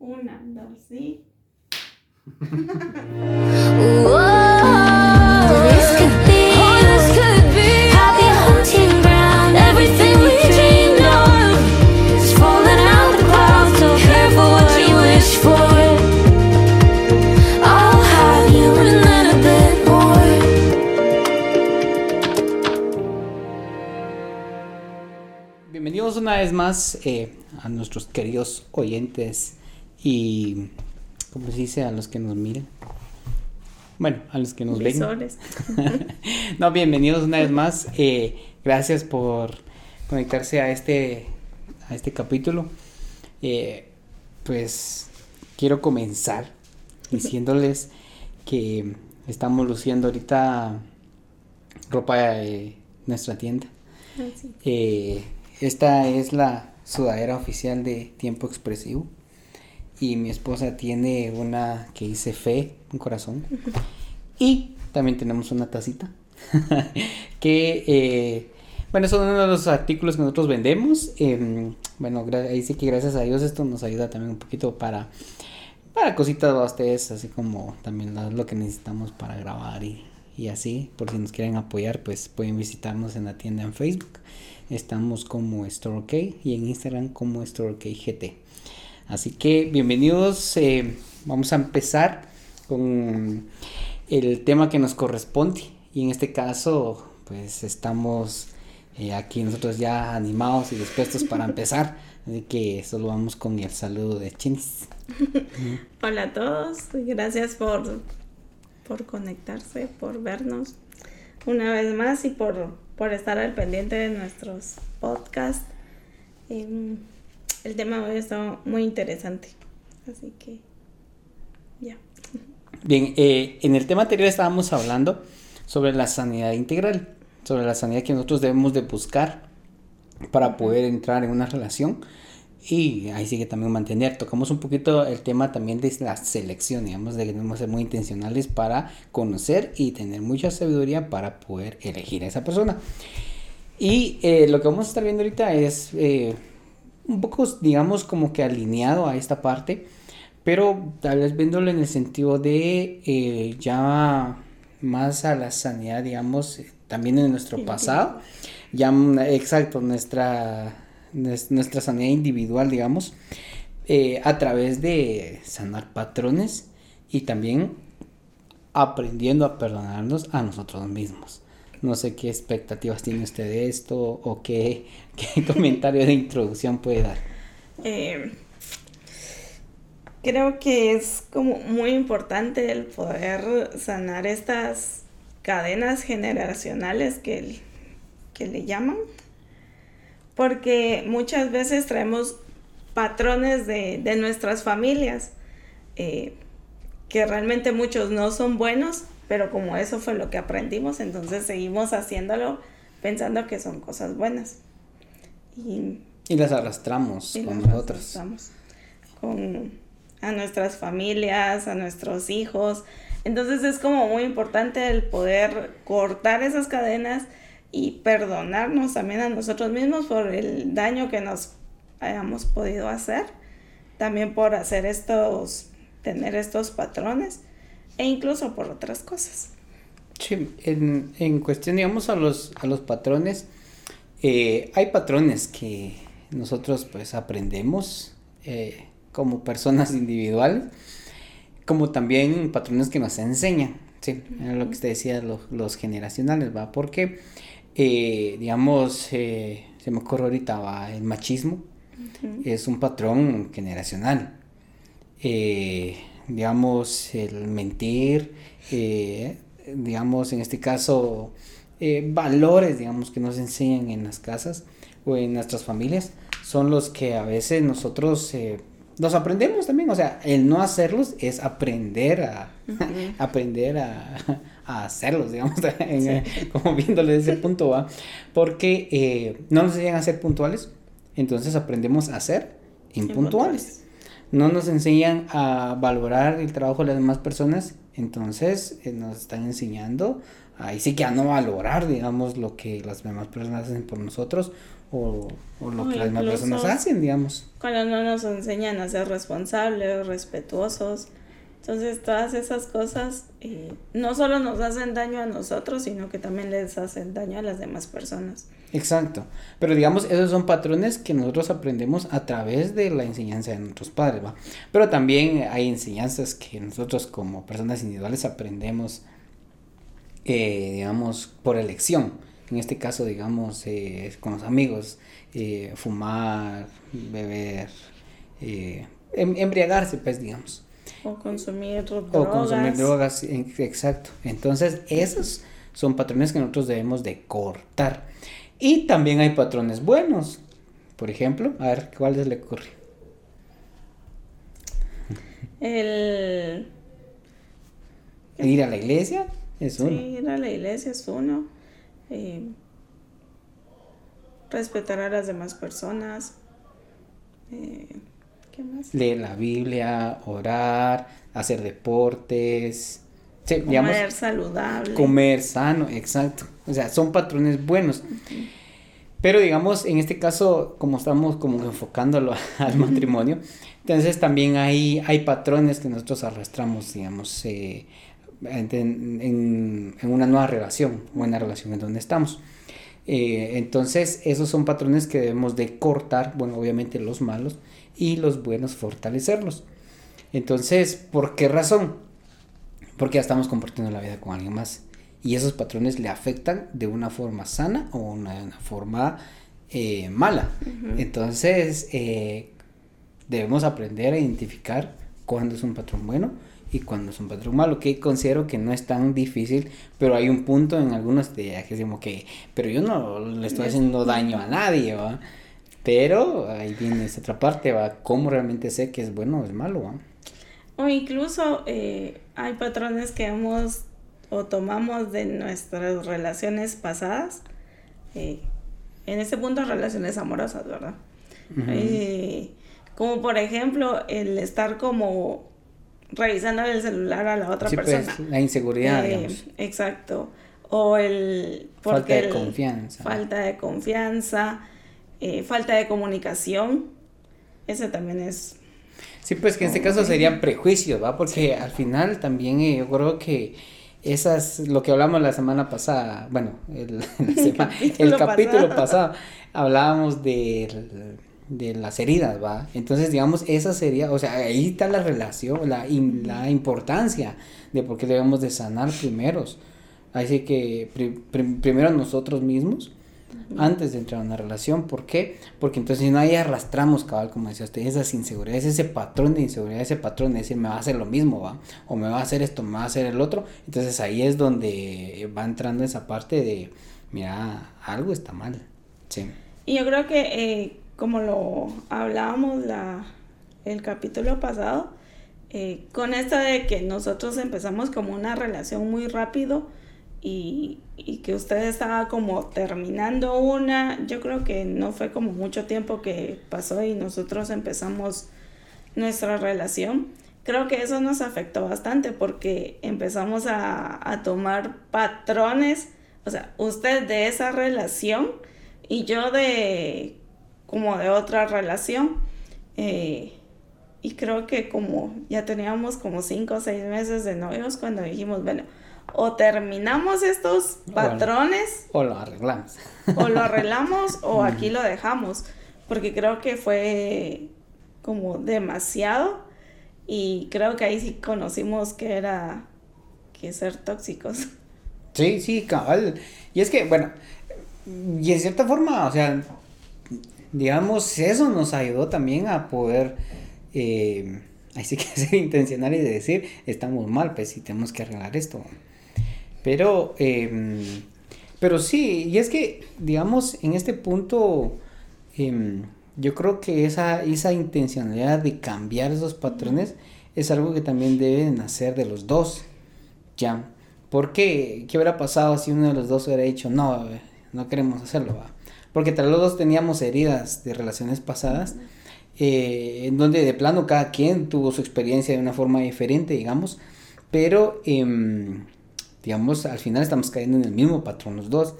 Una, dos, sí. Bienvenidos una vez más eh, a nuestros queridos oyentes y, como se dice, a los que nos miren. Bueno, a los que nos ven. Visores. no, bienvenidos una vez más. eh, gracias por conectarse a este, a este capítulo. Eh, pues quiero comenzar diciéndoles que estamos luciendo ahorita ropa de nuestra tienda. Así. Eh, esta es la sudadera oficial de Tiempo Expresivo. Y mi esposa tiene una que dice fe, un corazón. Y también tenemos una tacita. que, eh, bueno, son uno de los artículos que nosotros vendemos. Em, bueno, ahí sí que gracias a Dios esto nos ayuda también un poquito para, para cositas a ustedes, así como también lo que necesitamos para grabar y, y así. Por si nos quieren apoyar, pues pueden visitarnos en la tienda en Facebook. Estamos como Store OK y en Instagram como Store OK GT. Así que bienvenidos. eh, vamos a empezar con el tema que nos corresponde. Y en este caso, pues estamos eh, aquí nosotros ya animados y dispuestos para empezar. Así que solo vamos con el saludo de Chinis. Hola a todos, gracias por, por conectarse, por vernos una vez más y por, por estar al pendiente de nuestros podcasts. Em, el tema de hoy está muy interesante, así que ya. Bien, eh, en el tema anterior estábamos hablando sobre la sanidad integral, sobre la sanidad que nosotros debemos de buscar para poder entrar en una relación y ahí sigue también mantener. Tocamos un poquito el tema también de la selección, digamos, de que debemos ser muy intencionales para conocer y tener mucha sabiduría para poder elegir a esa persona. Y eh, lo que vamos a estar viendo ahorita es eh, un poco, digamos, como que alineado a esta parte, pero tal vez viéndolo en el sentido de eh, ya más a la sanidad, digamos, también en nuestro pasado, ya exacto, nuestra, nues- nuestra sanidad individual, digamos, eh, a través de sanar patrones y también aprendiendo a perdonarnos a nosotros mismos. No sé qué expectativas tiene usted de esto o qué, qué comentario de introducción puede dar. Eh, creo que es como muy importante el poder sanar estas cadenas generacionales que, que le llaman, porque muchas veces traemos patrones de, de nuestras familias eh, que realmente muchos no son buenos, pero como eso fue lo que aprendimos, entonces seguimos haciéndolo pensando que son cosas buenas. Y Y las arrastramos y con las nosotros. arrastramos con a nuestras familias, a nuestros hijos. Entonces es como muy importante el poder cortar esas cadenas y perdonarnos también a nosotros mismos por el daño que nos hayamos podido hacer, también por hacer estos, tener estos patrones e incluso por otras cosas. Sí, en, en cuestión, digamos, a los, a los patrones, eh, hay patrones que nosotros pues aprendemos eh, como personas individuales, como también patrones que nos enseñan, sí, era lo que usted decía, lo- los generacionales, ¿va? Porque, eh, digamos, se me ocurre ahorita, ¿va? El machismo es un patrón generacional. Eh, digamos, el mentir, eh, digamos, en este caso, eh, valores, digamos, que nos enseñan en las casas o en nuestras familias, son los que a veces nosotros eh, los aprendemos también. O sea, el no hacerlos es aprender a, aprender a, a hacerlos, digamos, en, eh, como viéndolo desde ese punto, ¿va? Porque eh, no nos enseñan a ser puntuales, entonces aprendemos a ser impuntuales. No nos enseñan a valorar el trabajo de las demás personas, entonces eh, nos están enseñando ahí sí que a no valorar, digamos, lo que las demás personas hacen por nosotros o, lo que las demás personas hacen, digamos. Cuando no nos enseñan a ser responsables, respetuosos. Entonces todas esas cosas eh, no solo nos hacen daño a nosotros, sino que también les hacen daño a las demás personas. Exacto. Pero digamos, esos son patrones que nosotros aprendemos a través de la enseñanza de nuestros padres, ¿va? Pero también hay enseñanzas que nosotros como personas individuales aprendemos, eh, digamos, por elección. En este caso, digamos, eh, con los amigos, eh, fumar, beber, em, embriagarse, pues, digamos. O consumir drogas. O consumir drogas, exacto. Entonces, esos son patrones que nosotros debemos de cortar. Y también hay patrones buenos. Por ejemplo, a ver, ¿cuál le ocurre? El... Ir a la iglesia es uno. Sí, ir a la iglesia es uno. Eh, respetar a las demás personas. Eh, ¿Qué más? Leer la Biblia, orar, hacer deportes. comer saludable. Comer sano, exacto. O sea, son patrones buenos. Pero digamos, en este caso, como estamos como enfocándolo al matrimonio, entonces también hay, hay patrones que nosotros arrastramos, digamos, eh, en, una nueva relación o en la relación en donde estamos. Eh, entonces, esos son patrones que debemos de cortar, bueno, obviamente los malos, y los buenos fortalecerlos. Entonces, ¿por qué razón? Porque ya estamos compartiendo la vida con alguien más y esos patrones le afectan de una forma sana o una, forma eh, mala. Entonces, eh, debemos aprender a identificar cuándo es un patrón bueno y cuándo es un patrón malo, que considero que no es tan difícil, pero hay un punto en algunos de que decimos que, pero yo no le estoy haciendo daño a nadie, ¿va? Pero ahí viene esta otra parte, ¿va? ¿Cómo realmente sé que es bueno o es malo, ¿va? O incluso eh, hay patrones que hemos o tomamos de nuestras relaciones pasadas, eh, en este punto relaciones amorosas, ¿verdad? Eh, como por ejemplo el estar como revisando el celular a la otra pues, persona. la inseguridad, eh, digamos. Exacto. O el... falta de confianza. Falta de confianza, falta de comunicación. Ese también es... Sí, pues que en este caso serían prejuicios, ¿va? Porque al final también yo creo que esas, lo que hablamos la semana pasada, bueno, el, el capítulo, pasado. hablábamos de, de, las heridas, ¿va? Entonces, digamos, esa sería, o sea, ahí está la relación, la, la importancia de por qué debemos de sanar primeros. Así que primero nosotros mismos antes de entrar a una relación. ¿Por qué? Porque entonces si no ahí arrastramos, cabal, como decía usted, esas inseguridades, ese patrón de inseguridad, ese patrón de decir, me va a hacer lo mismo, va, o me va a hacer esto, me va a hacer el otro. Entonces ahí es donde va entrando esa parte de, mira, algo está mal. Sí. Y yo creo que, eh, como lo hablábamos la, el capítulo pasado, eh, con esto de que nosotros empezamos como una relación muy rápido, y, que usted estaba como terminando una, yo creo que no fue como mucho tiempo que pasó y nosotros empezamos nuestra relación. Creo que eso nos afectó bastante porque empezamos a, a tomar patrones, o sea, usted de esa relación y yo de como de otra relación. Eh, y creo que como ya teníamos como cinco o seis meses de novios cuando dijimos, bueno, o terminamos estos patrones. O lo arreglamos. O lo arreglamos o aquí lo dejamos. Porque creo que fue como demasiado. Y creo que ahí sí conocimos que era que ser tóxicos. Sí, sí, cabal. Y es que, bueno, y en cierta forma, o sea, digamos, eso nos ayudó también a poder, eh, así que ser intencional y de decir, estamos mal, pues si tenemos que arreglar esto. Pero, em, pero sí, y es que, digamos, en este punto, em, yo creo que esa, esa intencionalidad de cambiar esos patrones es algo que también deben hacer de los dos, ¿ya? Porque, ¿qué hubiera pasado si uno de los dos hubiera dicho, no, no queremos hacerlo, ¿va? Porque vez los dos teníamos heridas de relaciones pasadas, eh, en donde de plano cada quien tuvo su experiencia de una forma diferente, digamos, pero... Em, digamos, al final estamos cayendo en el mismo patrón los dos.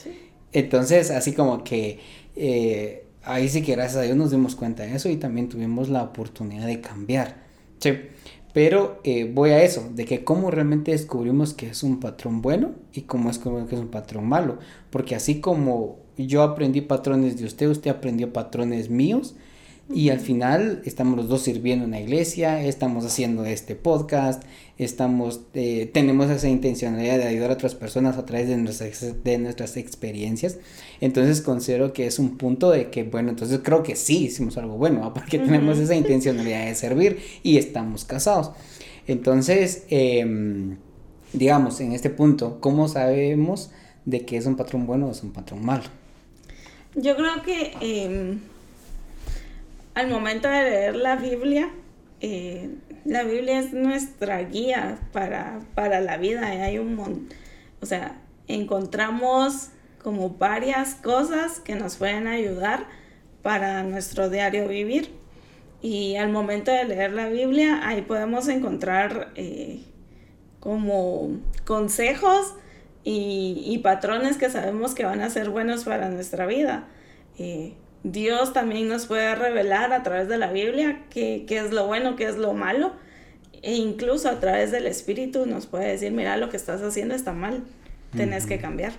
Entonces, así como que eh, ahí sí que gracias a Dios nos dimos cuenta de eso y también tuvimos la oportunidad de cambiar. Sí. Pero eh, voy a eso, de que cómo realmente descubrimos que es un patrón bueno y cómo es que es un patrón malo. Porque así como yo aprendí patrones de usted, usted aprendió patrones míos, y al final estamos los dos sirviendo en la iglesia, estamos haciendo este podcast, estamos, eh, tenemos esa intencionalidad de ayudar a otras personas a través de nuestras, de nuestras experiencias. Entonces considero que es un punto de que, bueno, entonces creo que sí hicimos algo bueno, porque tenemos esa intencionalidad de servir y estamos casados. Entonces, em, digamos, en este punto, ¿cómo sabemos de que es un patrón bueno o es un patrón malo? Yo creo que... Em, al momento de leer la Biblia, eh, la Biblia es nuestra guía para, para la vida. Hay un o sea, encontramos como varias cosas que nos pueden ayudar para nuestro diario vivir. Y al momento de leer la Biblia, ahí podemos encontrar eh, como consejos y, patrones que sabemos que van a ser buenos para nuestra vida. Eh, Dios también nos puede revelar a través de la Biblia qué, es lo bueno, qué es lo malo. E incluso a través del Espíritu nos puede decir, mira, lo que estás haciendo está mal, tenés que cambiar.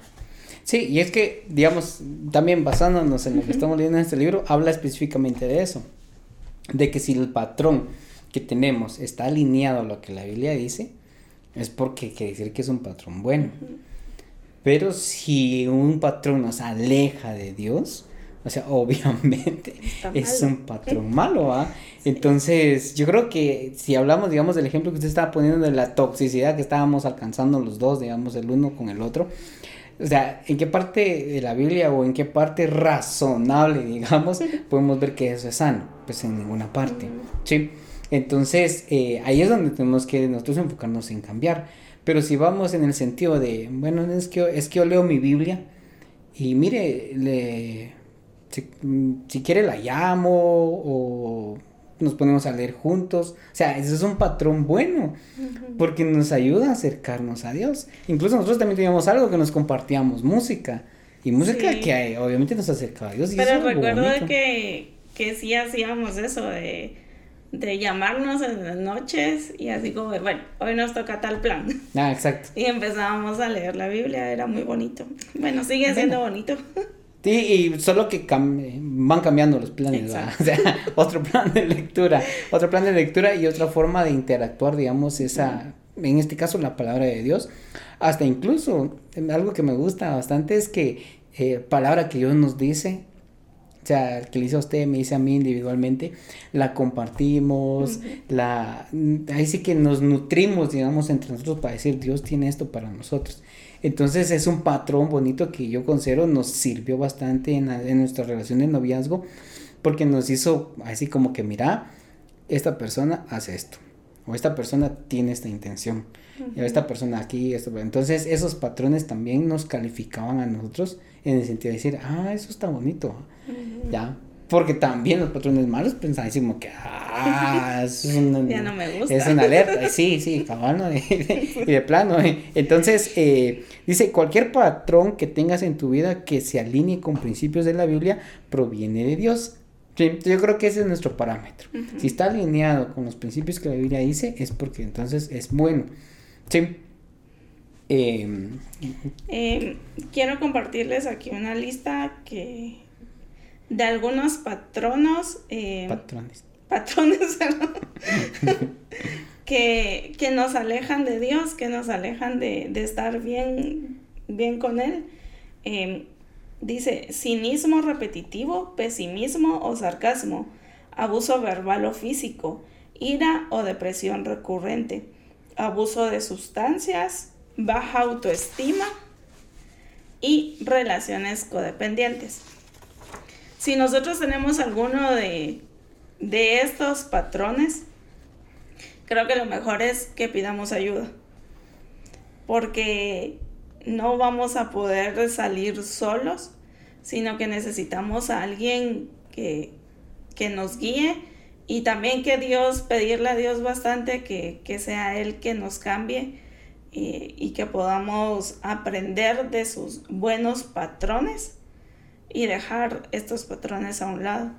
Sí, y es que, digamos, también basándonos en lo que estamos leyendo en este libro, habla específicamente de eso, de que si el patrón que tenemos está alineado a lo que la Biblia dice, es porque quiere decir que es un patrón bueno. Pero si un patrón nos aleja de Dios, o sea, obviamente es un patrón malo, ¿ah? Entonces, yo creo que si hablamos, digamos, del ejemplo que usted estaba poniendo de la toxicidad que estábamos alcanzando los dos, digamos, el uno con el otro, o sea, ¿en qué parte de la Biblia o en qué parte razonable, digamos, podemos ver que eso es sano? Pues en ninguna parte, ¿sí? Entonces, eh, ahí es donde tenemos que nosotros enfocarnos en cambiar. Pero si vamos en el sentido de, bueno, es que, es que yo leo mi Biblia y mire, le si, quiere la llamo o nos ponemos a leer juntos. O sea, eso es un patrón bueno, porque nos ayuda a acercarnos a Dios. Incluso nosotros también teníamos algo que nos compartíamos música. Y música que obviamente nos acercaba a Dios. Pero recuerdo que, que sí hacíamos eso de, de llamarnos en las noches y así como, bueno, hoy nos toca tal plan. Ah, exacto. Y empezábamos a leer la Biblia, era muy bonito. Bueno, sigue siendo bonito. Sí, y solo que van cambiando los planes, o sea, otro plan de lectura, otro plan de lectura y otra forma de interactuar, digamos, esa, en este caso la palabra de Dios, hasta incluso, algo que me gusta bastante es que eh, palabra que Dios nos dice, o sea, que le dice a usted, me dice a mí individualmente, la compartimos, la, ahí sí que nos nutrimos, digamos, entre nosotros para decir, Dios tiene esto para nosotros. Entonces es un patrón bonito que yo considero nos sirvió bastante en, en nuestra relación de noviazgo porque nos hizo así como que mira, esta persona hace esto o esta persona tiene esta intención o esta persona aquí, esto. Entonces esos patrones también nos calificaban a nosotros en el sentido de decir, ah, eso está bonito, ya, porque también los patrones malos así como que, ah, es una, ya no me gusta. Es una alerta, sí, sí, cabal, y de plano. Entonces, eh, dice, cualquier patrón que tengas en tu vida que se alinee con principios de la Biblia proviene de Dios. Sí, yo creo que ese es nuestro parámetro. Si está alineado con los principios que la Biblia dice, es porque entonces es bueno. Sí. Em, em, quiero compartirles aquí una lista que de algunos patronos. Eh, patrones. Patrones, que, que, nos alejan de Dios, que nos alejan de, de estar bien, bien con Él. Em, dice, cinismo repetitivo, pesimismo o sarcasmo, abuso verbal o físico, ira o depresión recurrente, abuso de sustancias, baja autoestima y relaciones codependientes. Si nosotros tenemos alguno de, estos patrones, creo que lo mejor es que pidamos ayuda. Porque no vamos a poder salir solos, sino que necesitamos a alguien que, nos guíe y también que Dios, pedirle a Dios bastante que, sea Él que nos cambie y, y, que podamos aprender de sus buenos patrones y dejar estos patrones a un lado.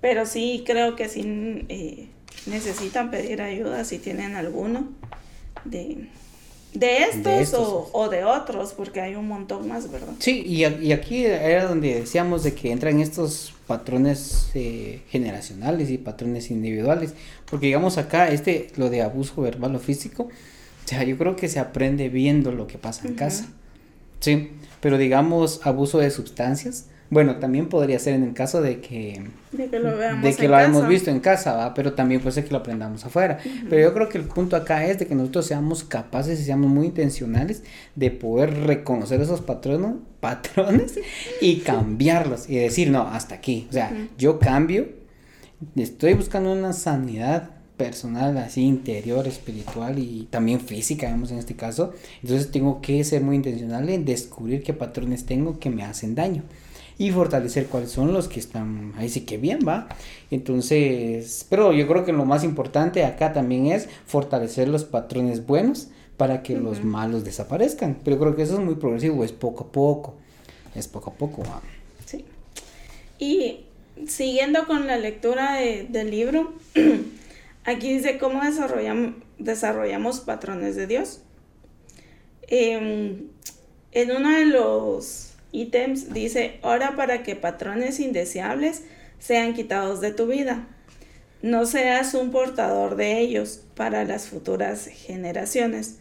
Pero sí creo que sí eh, necesitan pedir ayuda si tienen alguno de, de estos, o, de otros, porque hay un montón más, ¿verdad? Sí, y, y aquí era donde decíamos de que entran estos patrones eh, generacionales y patrones individuales, porque digamos acá, este, lo de abuso verbal o físico, o sea, yo creo que se aprende viendo lo que pasa en casa, sí, pero digamos abuso de sustancias, bueno, también podría ser en el caso de que, de que lo, veamos de que lo hayamos visto en casa, ¿va? pero también puede ser que lo aprendamos afuera. Pero yo creo que el punto acá es de que nosotros seamos capaces y seamos muy intencionales de poder reconocer esos patronos, patrones y cambiarlos y decir, no, hasta aquí. O sea, yo cambio, estoy buscando una sanidad personal, así interior, espiritual y también física, digamos en este caso. Entonces tengo que ser muy intencional en descubrir qué patrones tengo que me hacen daño y fortalecer cuáles son los que están ahí sí que bien va entonces pero yo creo que lo más importante acá también es fortalecer los patrones buenos para que los malos desaparezcan. Pero creo que eso es muy progresivo es poco a poco es poco a poco ¿va? sí. Y siguiendo con la lectura del libro aquí dice cómo desarrollamos desarrollamos patrones de Dios. Em, en uno de los ítems dice, ora para que patrones indeseables sean quitados de tu vida. No seas un portador de ellos para las futuras generaciones.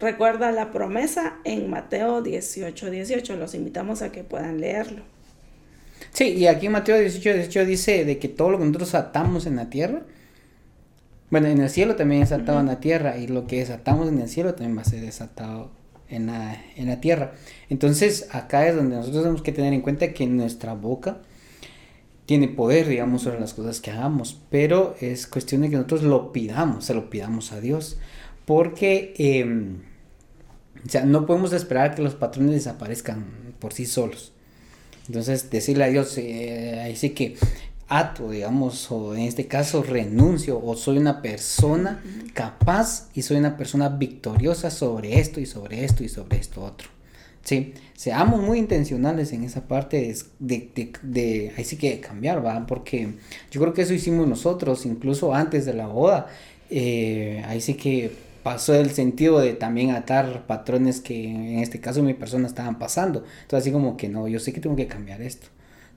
Recuerda la promesa en Mateo 18, 18. Los invitamos a que puedan leerlo. Sí, y aquí Mateo 18, 18 dice de que todo lo que nosotros atamos en la tierra, bueno, en el cielo también es atado en la tierra y lo que desatamos en el cielo también va a ser desatado en la, en la tierra. Entonces acá es donde nosotros tenemos que tener en cuenta que nuestra boca tiene poder, digamos, sobre las cosas que hagamos, pero es cuestión de que nosotros lo pidamos, se lo pidamos a Dios, porque em, o sea, no podemos esperar que los patrones desaparezcan por sí solos. Entonces, decirle a Dios, eh, ahí sí que ato, digamos, o en este caso renuncio, o soy una persona capaz y soy una persona victoriosa sobre esto y sobre esto y sobre esto otro. Sí, seamos muy intencionales en esa parte de, de, de, ahí sí que cambiar, ¿va? Porque yo creo que eso hicimos nosotros, incluso antes de la boda. Eh, ahí sí que pasó el sentido de también atar patrones que en este caso mi persona estaban pasando. Entonces así como que no, yo sé que tengo que cambiar esto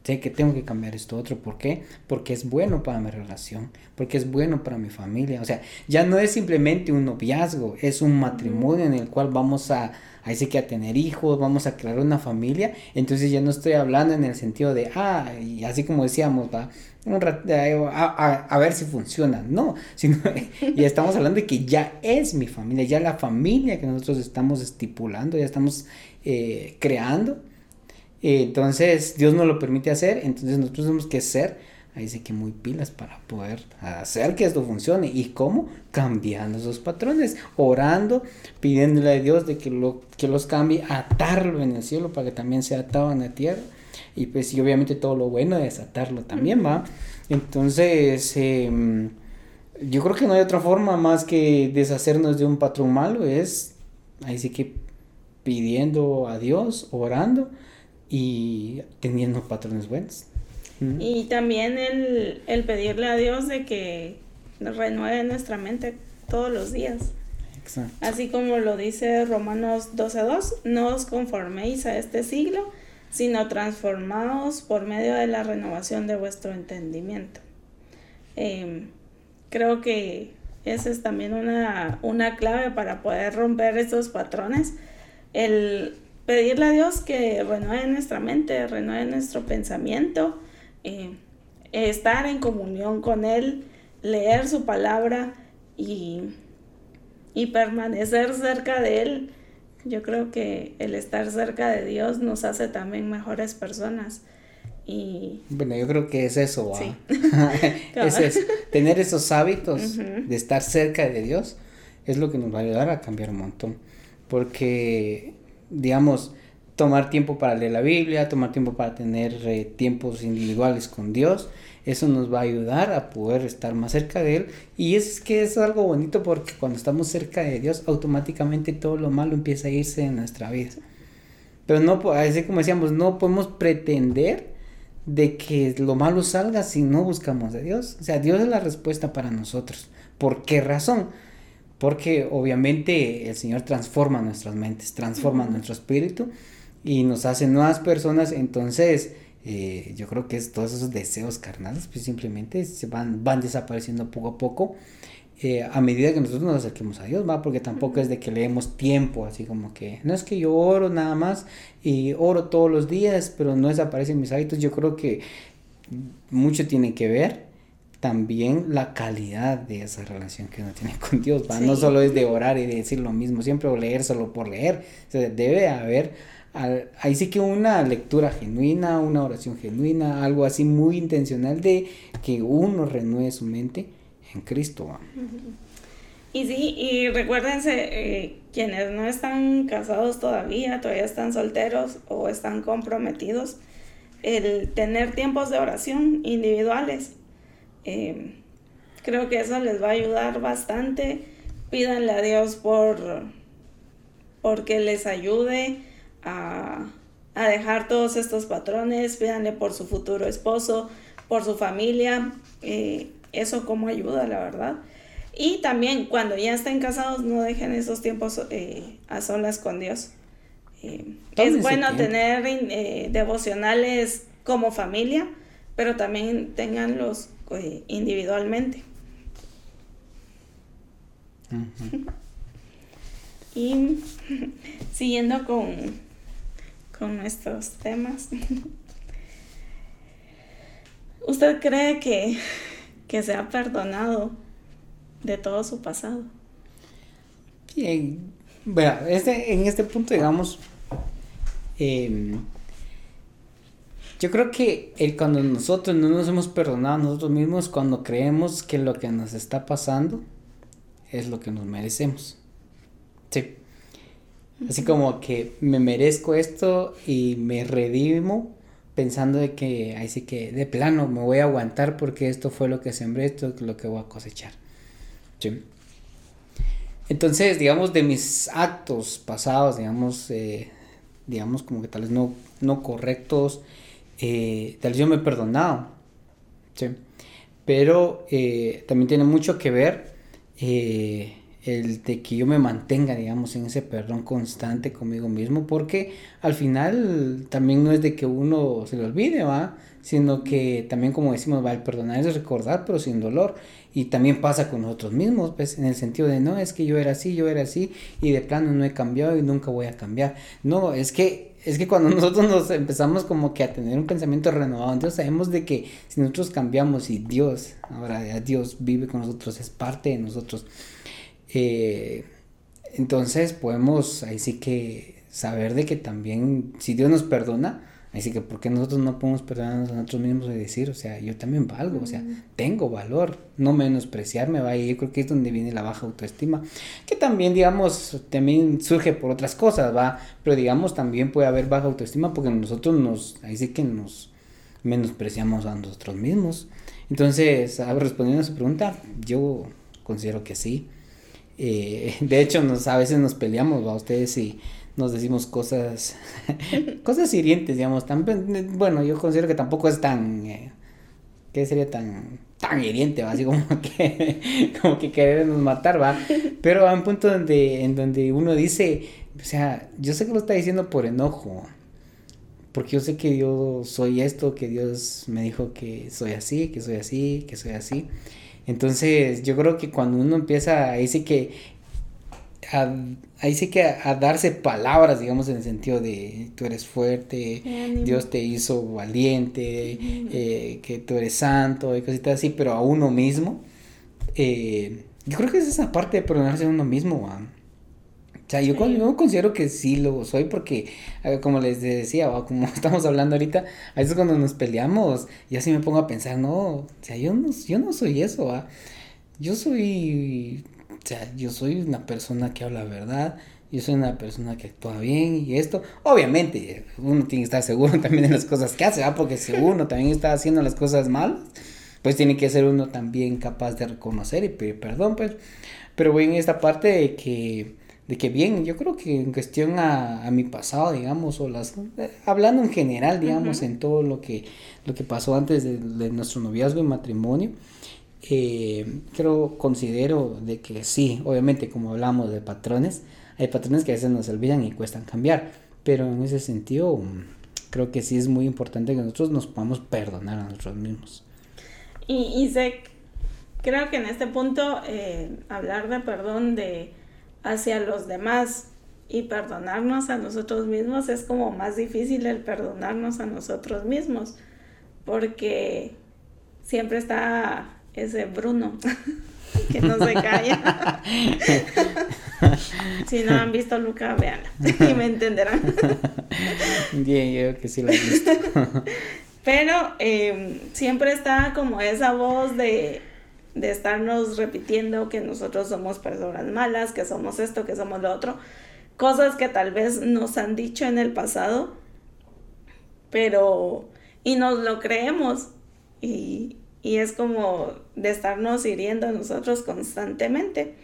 sé que tengo que cambiar esto otro. ¿Por qué? Porque es bueno para mi relación, porque es bueno para mi familia. O sea, ya no es simplemente un noviazgo, es un matrimonio en el cual vamos a, ahí que a tener hijos, vamos a crear una familia. Entonces ya no estoy hablando en el sentido de, ah, y así como decíamos, va, a, ver si funciona. No, sino ya estamos hablando de que ya es mi familia, ya la familia que nosotros estamos estipulando, ya estamos eh, creando entonces Dios nos lo permite hacer, entonces nosotros tenemos que ser, ahí sí que muy pilas para poder hacer que esto funcione. ¿Y cómo? Cambiando esos patrones, orando, pidiéndole a Dios de que, lo, que los cambie, atarlo en el cielo para que también sea atado en la tierra. Y pues y obviamente todo lo bueno es atarlo también, ¿va? Entonces, em, yo creo que no hay otra forma más que deshacernos de un patrón malo, es ahí sí que pidiendo a Dios, orando y teniendo patrones buenos. Y también el, el, pedirle a Dios de que renueve nuestra mente todos los días. Exacto. Así como lo dice Romanos 12.2, no os conforméis a este siglo, sino transformaos por medio de la renovación de vuestro entendimiento. Em, creo que esa es también una, una clave para poder romper estos patrones. El pedirle a Dios que renueve nuestra mente, renueve nuestro pensamiento, eh, estar en comunión con Él, leer su palabra y, y permanecer cerca de Él. Yo creo que el estar cerca de Dios nos hace también mejores personas. Y... Bueno, yo creo que es eso, sí. es eso. Tener esos hábitos de estar cerca de Dios es lo que nos va a ayudar a cambiar un montón. Porque digamos, tomar tiempo para leer la Biblia, tomar tiempo para tener eh, tiempos individuales con Dios, eso nos va a ayudar a poder estar más cerca de Él. Y es que es algo bonito porque cuando estamos cerca de Dios, automáticamente todo lo malo empieza a irse en nuestra vida. Pero no, así como decíamos, no podemos pretender de que lo malo salga si no buscamos a Dios. O sea, Dios es la respuesta para nosotros. ¿Por qué razón? Porque obviamente el Señor transforma nuestras mentes, transforma nuestro espíritu y nos hace nuevas personas. Entonces, eh, yo creo que es, todos esos deseos carnales, pues simplemente se van, van desapareciendo poco a poco. Eh, a medida que nosotros nos acerquemos a Dios, ¿va? Porque tampoco es de que leemos tiempo, así como que, no es que yo oro nada más y oro todos los días, pero no desaparecen mis hábitos. Yo creo que mucho tiene que ver también la calidad de esa relación que uno tiene con Dios, ¿va? No solo es de orar y de decir lo mismo siempre o leer solo por leer, debe haber ahí sí que una lectura genuina, una oración genuina, algo así muy intencional de que uno renueve su mente en Cristo. Y sí, y recuérdense, eh, quienes no están casados todavía, todavía están solteros o están comprometidos, el tener tiempos de oración individuales, eh, creo que eso les va a ayudar bastante. Pídanle a Dios por porque les ayude a, dejar todos estos patrones, pídanle por su futuro esposo, por su familia, eh, eso como ayuda, la verdad. Y también cuando ya estén casados, no dejen esos tiempos eh, a solas con Dios. Eh, es bueno tener devocionales como familia, pero también tenganlos individualmente. y siguiendo con con estos temas. ¿Usted cree que, que se ha perdonado de todo su pasado? Bien, bueno, este, en este punto, digamos, em, yo creo que el, cuando nosotros no nos hemos perdonado a nosotros mismos, cuando creemos que lo que nos está pasando es lo que nos merecemos. Sí. Así como que me merezco esto y me redimo pensando de que ahí sí que de plano me voy a aguantar porque esto fue lo que sembré, esto es lo que voy a cosechar. Entonces, digamos, de mis actos pasados, digamos, eh, digamos como que tal vez no, no correctos, eh, tal vez yo me he perdonado. Pero eh, también tiene mucho que ver el de que yo me mantenga, digamos, en ese perdón constante conmigo mismo, porque al final también no es de que uno se le olvide, ¿va? Sino que también, como decimos, va, el perdonar es recordar, pero sin dolor. Y también pasa con nosotros mismos, pues, en el sentido de, no, es que yo era así, yo era así, y de plano no he cambiado y nunca voy a cambiar. No, es que, es que cuando nosotros nos empezamos como que a tener un pensamiento renovado, entonces sabemos de que si nosotros cambiamos y Dios, ahora Dios vive con nosotros, es parte de nosotros, eh, entonces podemos ahí sí que saber de que también, si Dios nos perdona, ahí sí que ¿por qué nosotros no podemos perdonarnos a nosotros mismos y decir, o sea, yo también valgo, o sea, tengo valor, no menospreciarme, va, y yo creo que es donde viene la baja autoestima, que también, digamos, también surge por otras cosas, va, pero digamos, también puede haber baja autoestima porque nosotros nos, ahí sí que nos menospreciamos a nosotros mismos. Entonces, respondiendo a su pregunta, yo considero que sí. Eh, de hecho, nos, a veces nos peleamos, a ustedes y nos decimos cosas, cosas hirientes, digamos. Tan, bueno, yo considero que tampoco es tan, eh, ¿qué sería tan, tan hiriente, así como que, como que querernos matar, va. Pero a un punto donde, en donde uno dice, o sea, yo sé que lo está diciendo por enojo, porque yo sé que yo soy esto, que Dios me dijo que soy así, que soy así, que soy así. Entonces, yo creo que cuando uno empieza, ahí sí que, a, ahí sí que a, darse palabras, digamos, en el sentido de tú eres fuerte, Dios te hizo valiente, eh, que tú eres santo y cositas así, pero a uno mismo, eh, yo creo que es esa parte de perdonarse a uno mismo, o sea, yo, considero que sí lo soy porque, como les decía, o como estamos hablando ahorita, a veces cuando nos peleamos, yo así me pongo a pensar, no, o sea, yo no, yo no soy eso, ¿va? Yo soy, o sea, yo soy una persona que habla verdad, yo soy una persona que actúa bien y esto, obviamente, uno tiene que estar seguro también de las cosas que hace, ¿va? Porque si uno también está haciendo las cosas mal, pues tiene que ser uno también capaz de reconocer y pedir perdón, pues. Pero voy en esta parte de que de que bien, yo creo que en cuestión a, mi pasado, digamos, o las, eh, hablando en general, digamos, en todo lo que, lo que pasó antes de, nuestro noviazgo y matrimonio, eh, creo, considero de que sí, obviamente como hablamos de patrones, hay patrones que a veces nos olvidan y cuestan cambiar, pero en ese sentido creo que sí es muy importante que nosotros nos podamos perdonar a nosotros mismos. Y, y sé, creo que en este punto eh, hablar de perdón de hacia los demás y perdonarnos a nosotros mismos es como más difícil el perdonarnos a nosotros mismos porque siempre está ese Bruno que no se calla. si no han visto Luca, vean y me entenderán. Bien, yo creo que sí lo he visto. Pero em, siempre está como esa voz de, de estarnos repitiendo que nosotros somos personas malas, que somos esto, que somos lo otro. Cosas que tal vez nos han dicho en el pasado, pero... y nos lo creemos. Y, y es como de estarnos hiriendo a nosotros constantemente.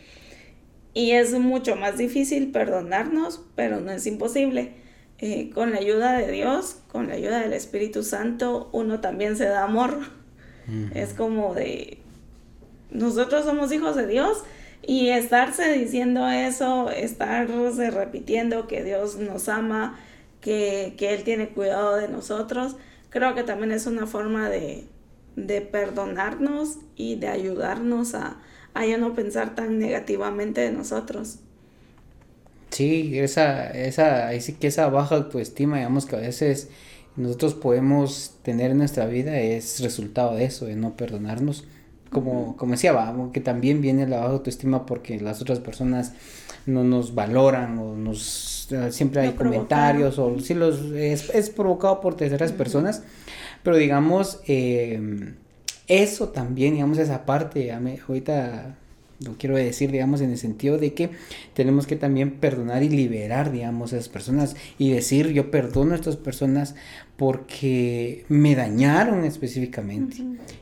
Y es mucho más difícil perdonarnos, pero no es imposible. Eh, con la ayuda de Dios, con la ayuda del Espíritu Santo, uno también se da amor. Es como de, nosotros somos hijos de Dios y estarse diciendo eso, estarse repitiendo que Dios nos ama, que, que Él tiene cuidado de nosotros, creo que también es una forma de, de perdonarnos y de ayudarnos a, a ya no pensar tan negativamente de nosotros. Sí, esa, esa, sí que esa baja autoestima, digamos que a veces nosotros podemos tener en nuestra vida es resultado de eso, de no perdonarnos. Como, como decía, vamos, que también viene la baja autoestima porque las otras personas no nos valoran o nos siempre hay comentarios o si los es, es, provocado por terceras personas pero digamos, em, eso también, digamos, esa parte, ahorita lo quiero decir, digamos, en el sentido de que tenemos que también perdonar y liberar, digamos, a esas personas y decir, yo perdono a estas personas porque me dañaron específicamente,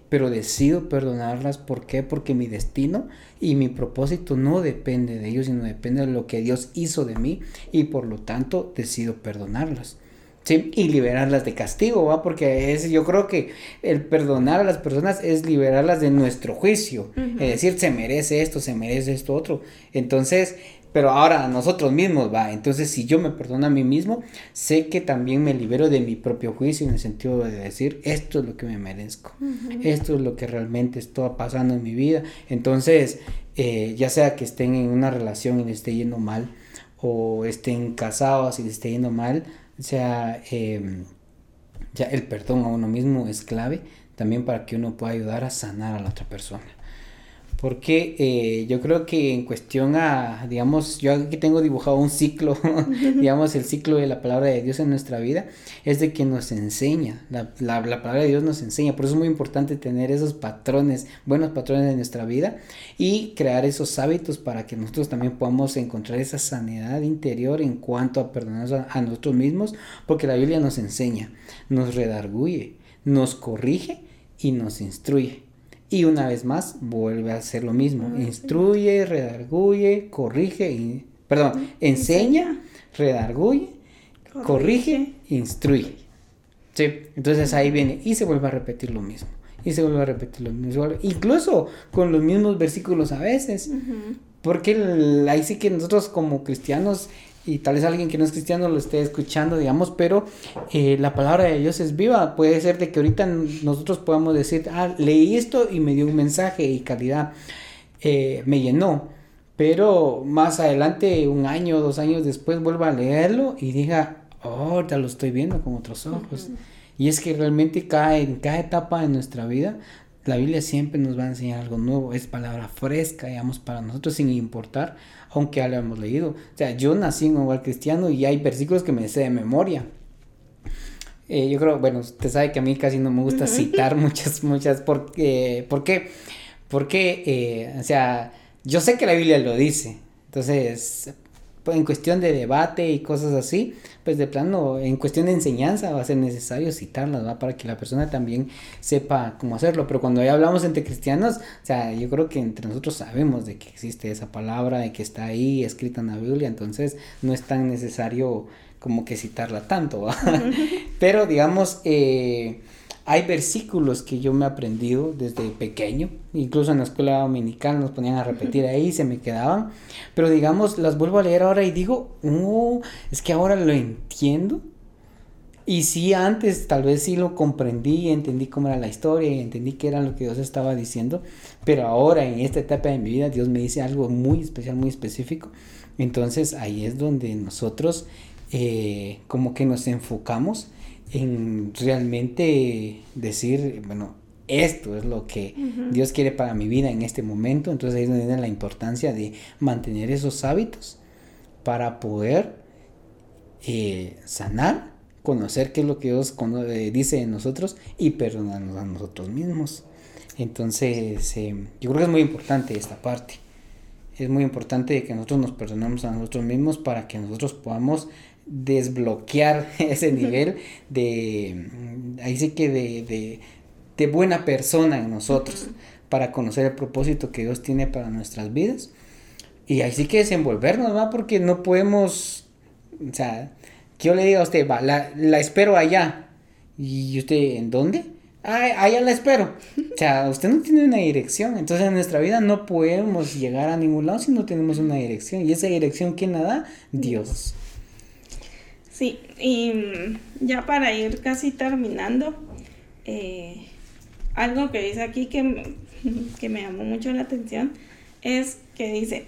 pero decido perdonarlas, ¿por qué? Porque mi destino y mi propósito no depende de ellos, sino depende de lo que Dios hizo de mí y por lo tanto decido perdonarlas. Sí, y liberarlas de castigo, ¿va? Porque es, yo creo que el perdonar a las personas es liberarlas de nuestro juicio. Es decir, se merece esto, se merece esto otro. Entonces, pero ahora a nosotros mismos, va. Entonces, si yo me perdono a mí mismo, sé que también me libero de mi propio juicio en el sentido de decir, esto es lo que me merezco. Esto es lo que realmente está pasando en mi vida. Entonces, eh, ya sea que estén en una relación y les esté yendo mal, o estén casados y les esté yendo mal, o sea, em, ya el perdón a uno mismo es clave también para que uno pueda ayudar a sanar a la otra persona. Porque eh, yo creo que en cuestión a, digamos, yo aquí tengo dibujado un ciclo, digamos, el ciclo de la palabra de Dios en nuestra vida, es de que nos enseña, la, la, la, palabra de Dios nos enseña, por eso es muy importante tener esos patrones, buenos patrones en nuestra vida y crear esos hábitos para que nosotros también podamos encontrar esa sanidad interior en cuanto a perdonarnos a, a nosotros mismos, porque la Biblia nos enseña, nos redarguye, nos corrige y nos instruye. Y una vez más vuelve a hacer lo mismo. Instruye, redarguye, corrige, y, perdón, enseña, redarguye, corrige, instruye. Sí, entonces ahí viene y se vuelve a repetir lo mismo. Y se vuelve a repetir lo mismo. Incluso con los mismos versículos a veces. Porque ahí sí que nosotros como cristianos y tal vez alguien que no es cristiano lo esté escuchando, digamos, pero eh, la palabra de Dios es viva. Puede ser de que ahorita nosotros podamos decir, ah, leí esto y me dio un mensaje y calidad eh, me llenó. Pero más adelante, un año, dos años después, vuelva a leerlo y diga, oh, ahorita lo estoy viendo con otros ojos. Y es que realmente cada, en cada etapa de nuestra vida la Biblia siempre nos va a enseñar algo nuevo, es palabra fresca, digamos, para nosotros sin importar, aunque ya lo hemos leído. O sea, yo nací en un hogar cristiano y hay versículos que me sé de memoria. Eh, yo creo, bueno, usted sabe que a mí casi no me gusta citar muchas, muchas, porque, ¿por qué? Porque, eh, o sea, yo sé que la Biblia lo dice, entonces, en cuestión de debate y cosas así, pues de plano, en cuestión de enseñanza va a ser necesario citarlas, ¿va? Para que la persona también sepa cómo hacerlo. Pero cuando ya hablamos entre cristianos, o sea, yo creo que entre nosotros sabemos de que existe esa palabra, de que está ahí escrita en la Biblia, entonces no es tan necesario como que citarla tanto, ¿va? Pero digamos, eh, hay versículos que yo me he aprendido desde pequeño, incluso en la escuela dominical nos ponían a repetir ahí, se me quedaban, pero digamos, las vuelvo a leer ahora y digo, oh, es que ahora lo entiendo. Y sí, antes tal vez sí lo comprendí, entendí cómo era la historia y entendí qué era lo que Dios estaba diciendo, pero ahora en esta etapa de mi vida Dios me dice algo muy especial, muy específico. Entonces ahí es donde nosotros eh, como que nos enfocamos en realmente decir, bueno, esto es lo que Dios quiere para mi vida en este momento. Entonces ahí es donde viene la importancia de mantener esos hábitos para poder eh, sanar, conocer qué es lo que Dios eh, dice de nosotros y perdonarnos a nosotros mismos. Entonces, eh, yo creo que es muy importante esta parte. Es muy importante que nosotros nos perdonemos a nosotros mismos para que nosotros podamos desbloquear ese nivel de, ahí sí que de, de, buena persona en nosotros, para conocer el propósito que Dios tiene para nuestras vidas. Y ahí sí que desenvolvernos, ¿va? Porque no podemos, o sea, que yo le diga a usted, va, la, la espero allá. ¿Y usted en dónde? Ah, allá la espero. O sea, usted no tiene una dirección. Entonces en nuestra vida no podemos llegar a ningún lado si no tenemos una dirección. Y esa dirección, ¿quién la da? Dios. Sí, y mm, ya para ir casi terminando, eh, algo que dice aquí que, que me llamó mucho la atención es que dice,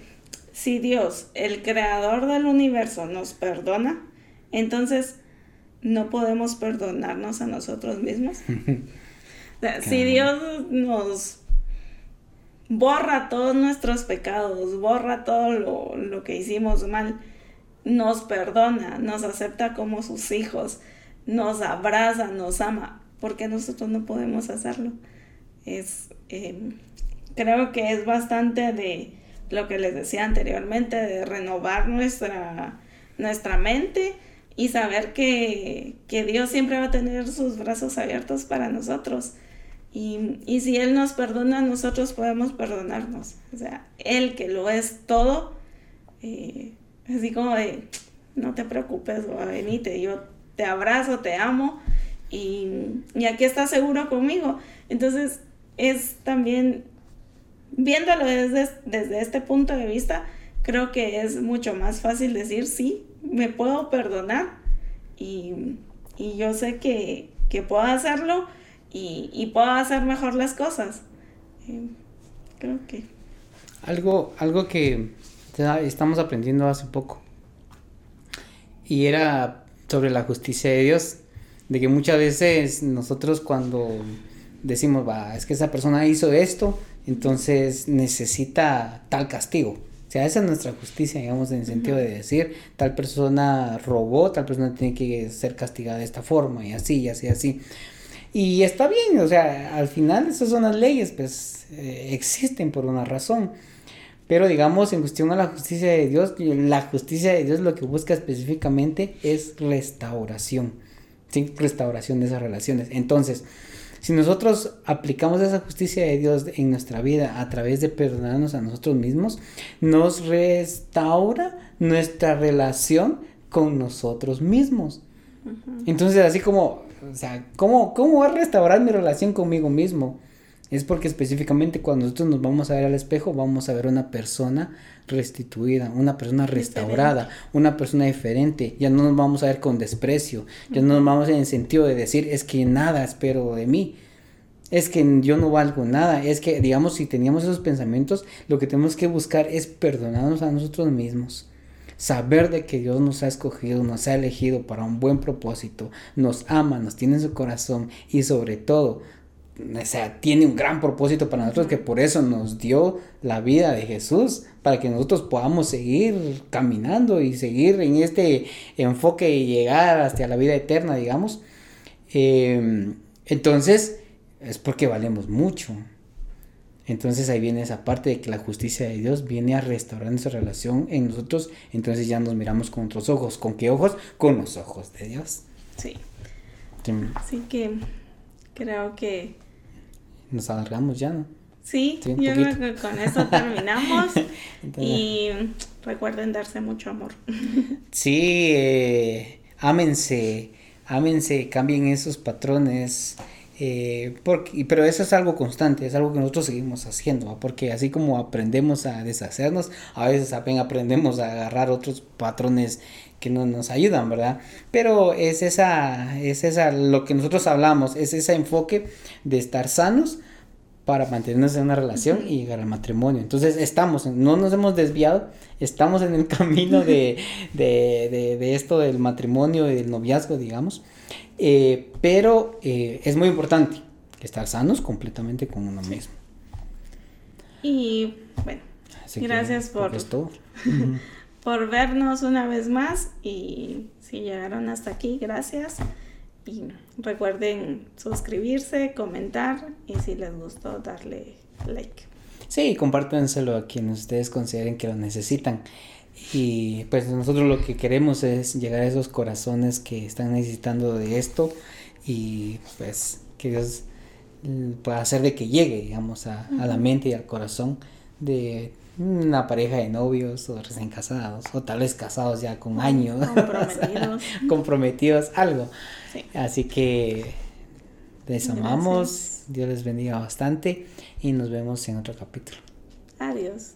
si Dios, el creador del universo, nos perdona, entonces no podemos perdonarnos a nosotros mismos. si Dios nos borra todos nuestros pecados, borra todo lo, lo que hicimos mal, nos perdona, nos acepta como sus hijos, nos abraza, nos ama, porque nosotros no podemos hacerlo. Es, em, creo que es bastante de lo que les decía anteriormente, de renovar nuestra, nuestra mente y saber que, Dios siempre va a tener sus brazos abiertos para nosotros. Y, si Él nos perdona, nosotros podemos perdonarnos. O sea, Él que lo es todo, eh, Así como de, no te preocupes, venite, yo te abrazo, te amo y, aquí estás seguro conmigo. Entonces es también, viéndolo desde, desde este punto de vista, creo que es mucho más fácil decir, sí, me puedo perdonar y, yo sé que, puedo hacerlo y, puedo hacer mejor las cosas. Eh, creo que... Algo, algo que estamos aprendiendo hace poco. Y era sobre la justicia de Dios. De que muchas veces nosotros cuando decimos, va, es que esa persona hizo esto, entonces necesita tal castigo. O sea, esa es nuestra justicia, digamos, en el sentido de decir, tal persona robó, tal persona tiene que ser castigada de esta forma, y así, y así, así. Y está bien, o sea, al final esas son las leyes, pues eh, existen por una razón. Pero digamos, en cuestión a la justicia de Dios, la justicia de Dios lo que busca específicamente es restauración. ¿sí? Restauración de esas relaciones. Entonces, si nosotros aplicamos esa justicia de Dios en nuestra vida a través de perdonarnos a nosotros mismos, nos restaura nuestra relación con nosotros mismos. Entonces, así como, o sea, ¿cómo, ¿cómo va a restaurar mi relación conmigo mismo? Es porque específicamente cuando nosotros nos vamos a ver al espejo, vamos a ver una persona restituida, una persona restaurada, una persona diferente. Ya no nos vamos a ver con desprecio, ya no nos vamos en el sentido de decir, es que nada espero de mí. Es que yo no valgo nada. Es que, digamos, si teníamos esos pensamientos, lo que tenemos que buscar es perdonarnos a nosotros mismos saber de que Dios nos ha escogido, nos ha elegido para un buen propósito, nos ama, nos tiene en su corazón y sobre todo o sea, tiene un gran propósito para nosotros, que por eso nos dio la vida de Jesús, para que nosotros podamos seguir caminando y seguir en este enfoque y llegar hasta la vida eterna, digamos. Em, entonces, es porque valemos mucho. Entonces ahí viene esa parte de que la justicia de Dios viene a restaurar esa relación en nosotros, entonces ya nos miramos con otros ojos. ¿Con qué ojos? Con los ojos de Dios. Sí. Así que creo que... Nos alargamos ya, ¿no? Sí, yo creo que con eso terminamos. y recuerden darse mucho amor. sí, eh, ámense, ámense, cambien esos patrones. Eh, porque, pero eso es algo constante, es algo que nosotros seguimos haciendo, porque así como aprendemos a deshacernos, a veces también aprendemos a agarrar otros patrones que no nos ayudan, ¿verdad? Pero es esa, es esa, lo que nosotros hablamos, es ese enfoque de estar sanos para mantenernos en una relación y llegar al matrimonio. Entonces estamos, no nos hemos desviado, estamos en el camino de, esto del matrimonio y del noviazgo, digamos. Eh, pero eh, es muy importante estar sanos completamente con uno mismo. Y bueno, gracias por, por vernos una vez más y si llegaron hasta aquí, gracias. Y recuerden suscribirse, comentar y si les gustó darle like. Sí, compártenselo a quienes ustedes consideren que lo necesitan. Y pues nosotros lo que queremos es llegar a esos corazones que están necesitando de esto y pues que Dios pueda hacer de que llegue, digamos, a, a la mente y al corazón de una pareja de novios o recién casados o tal vez casados ya con años. Comprometidos. comprometidos algo. Así que les amamos Dios les bendiga bastante y nos vemos en otro capítulo. Adiós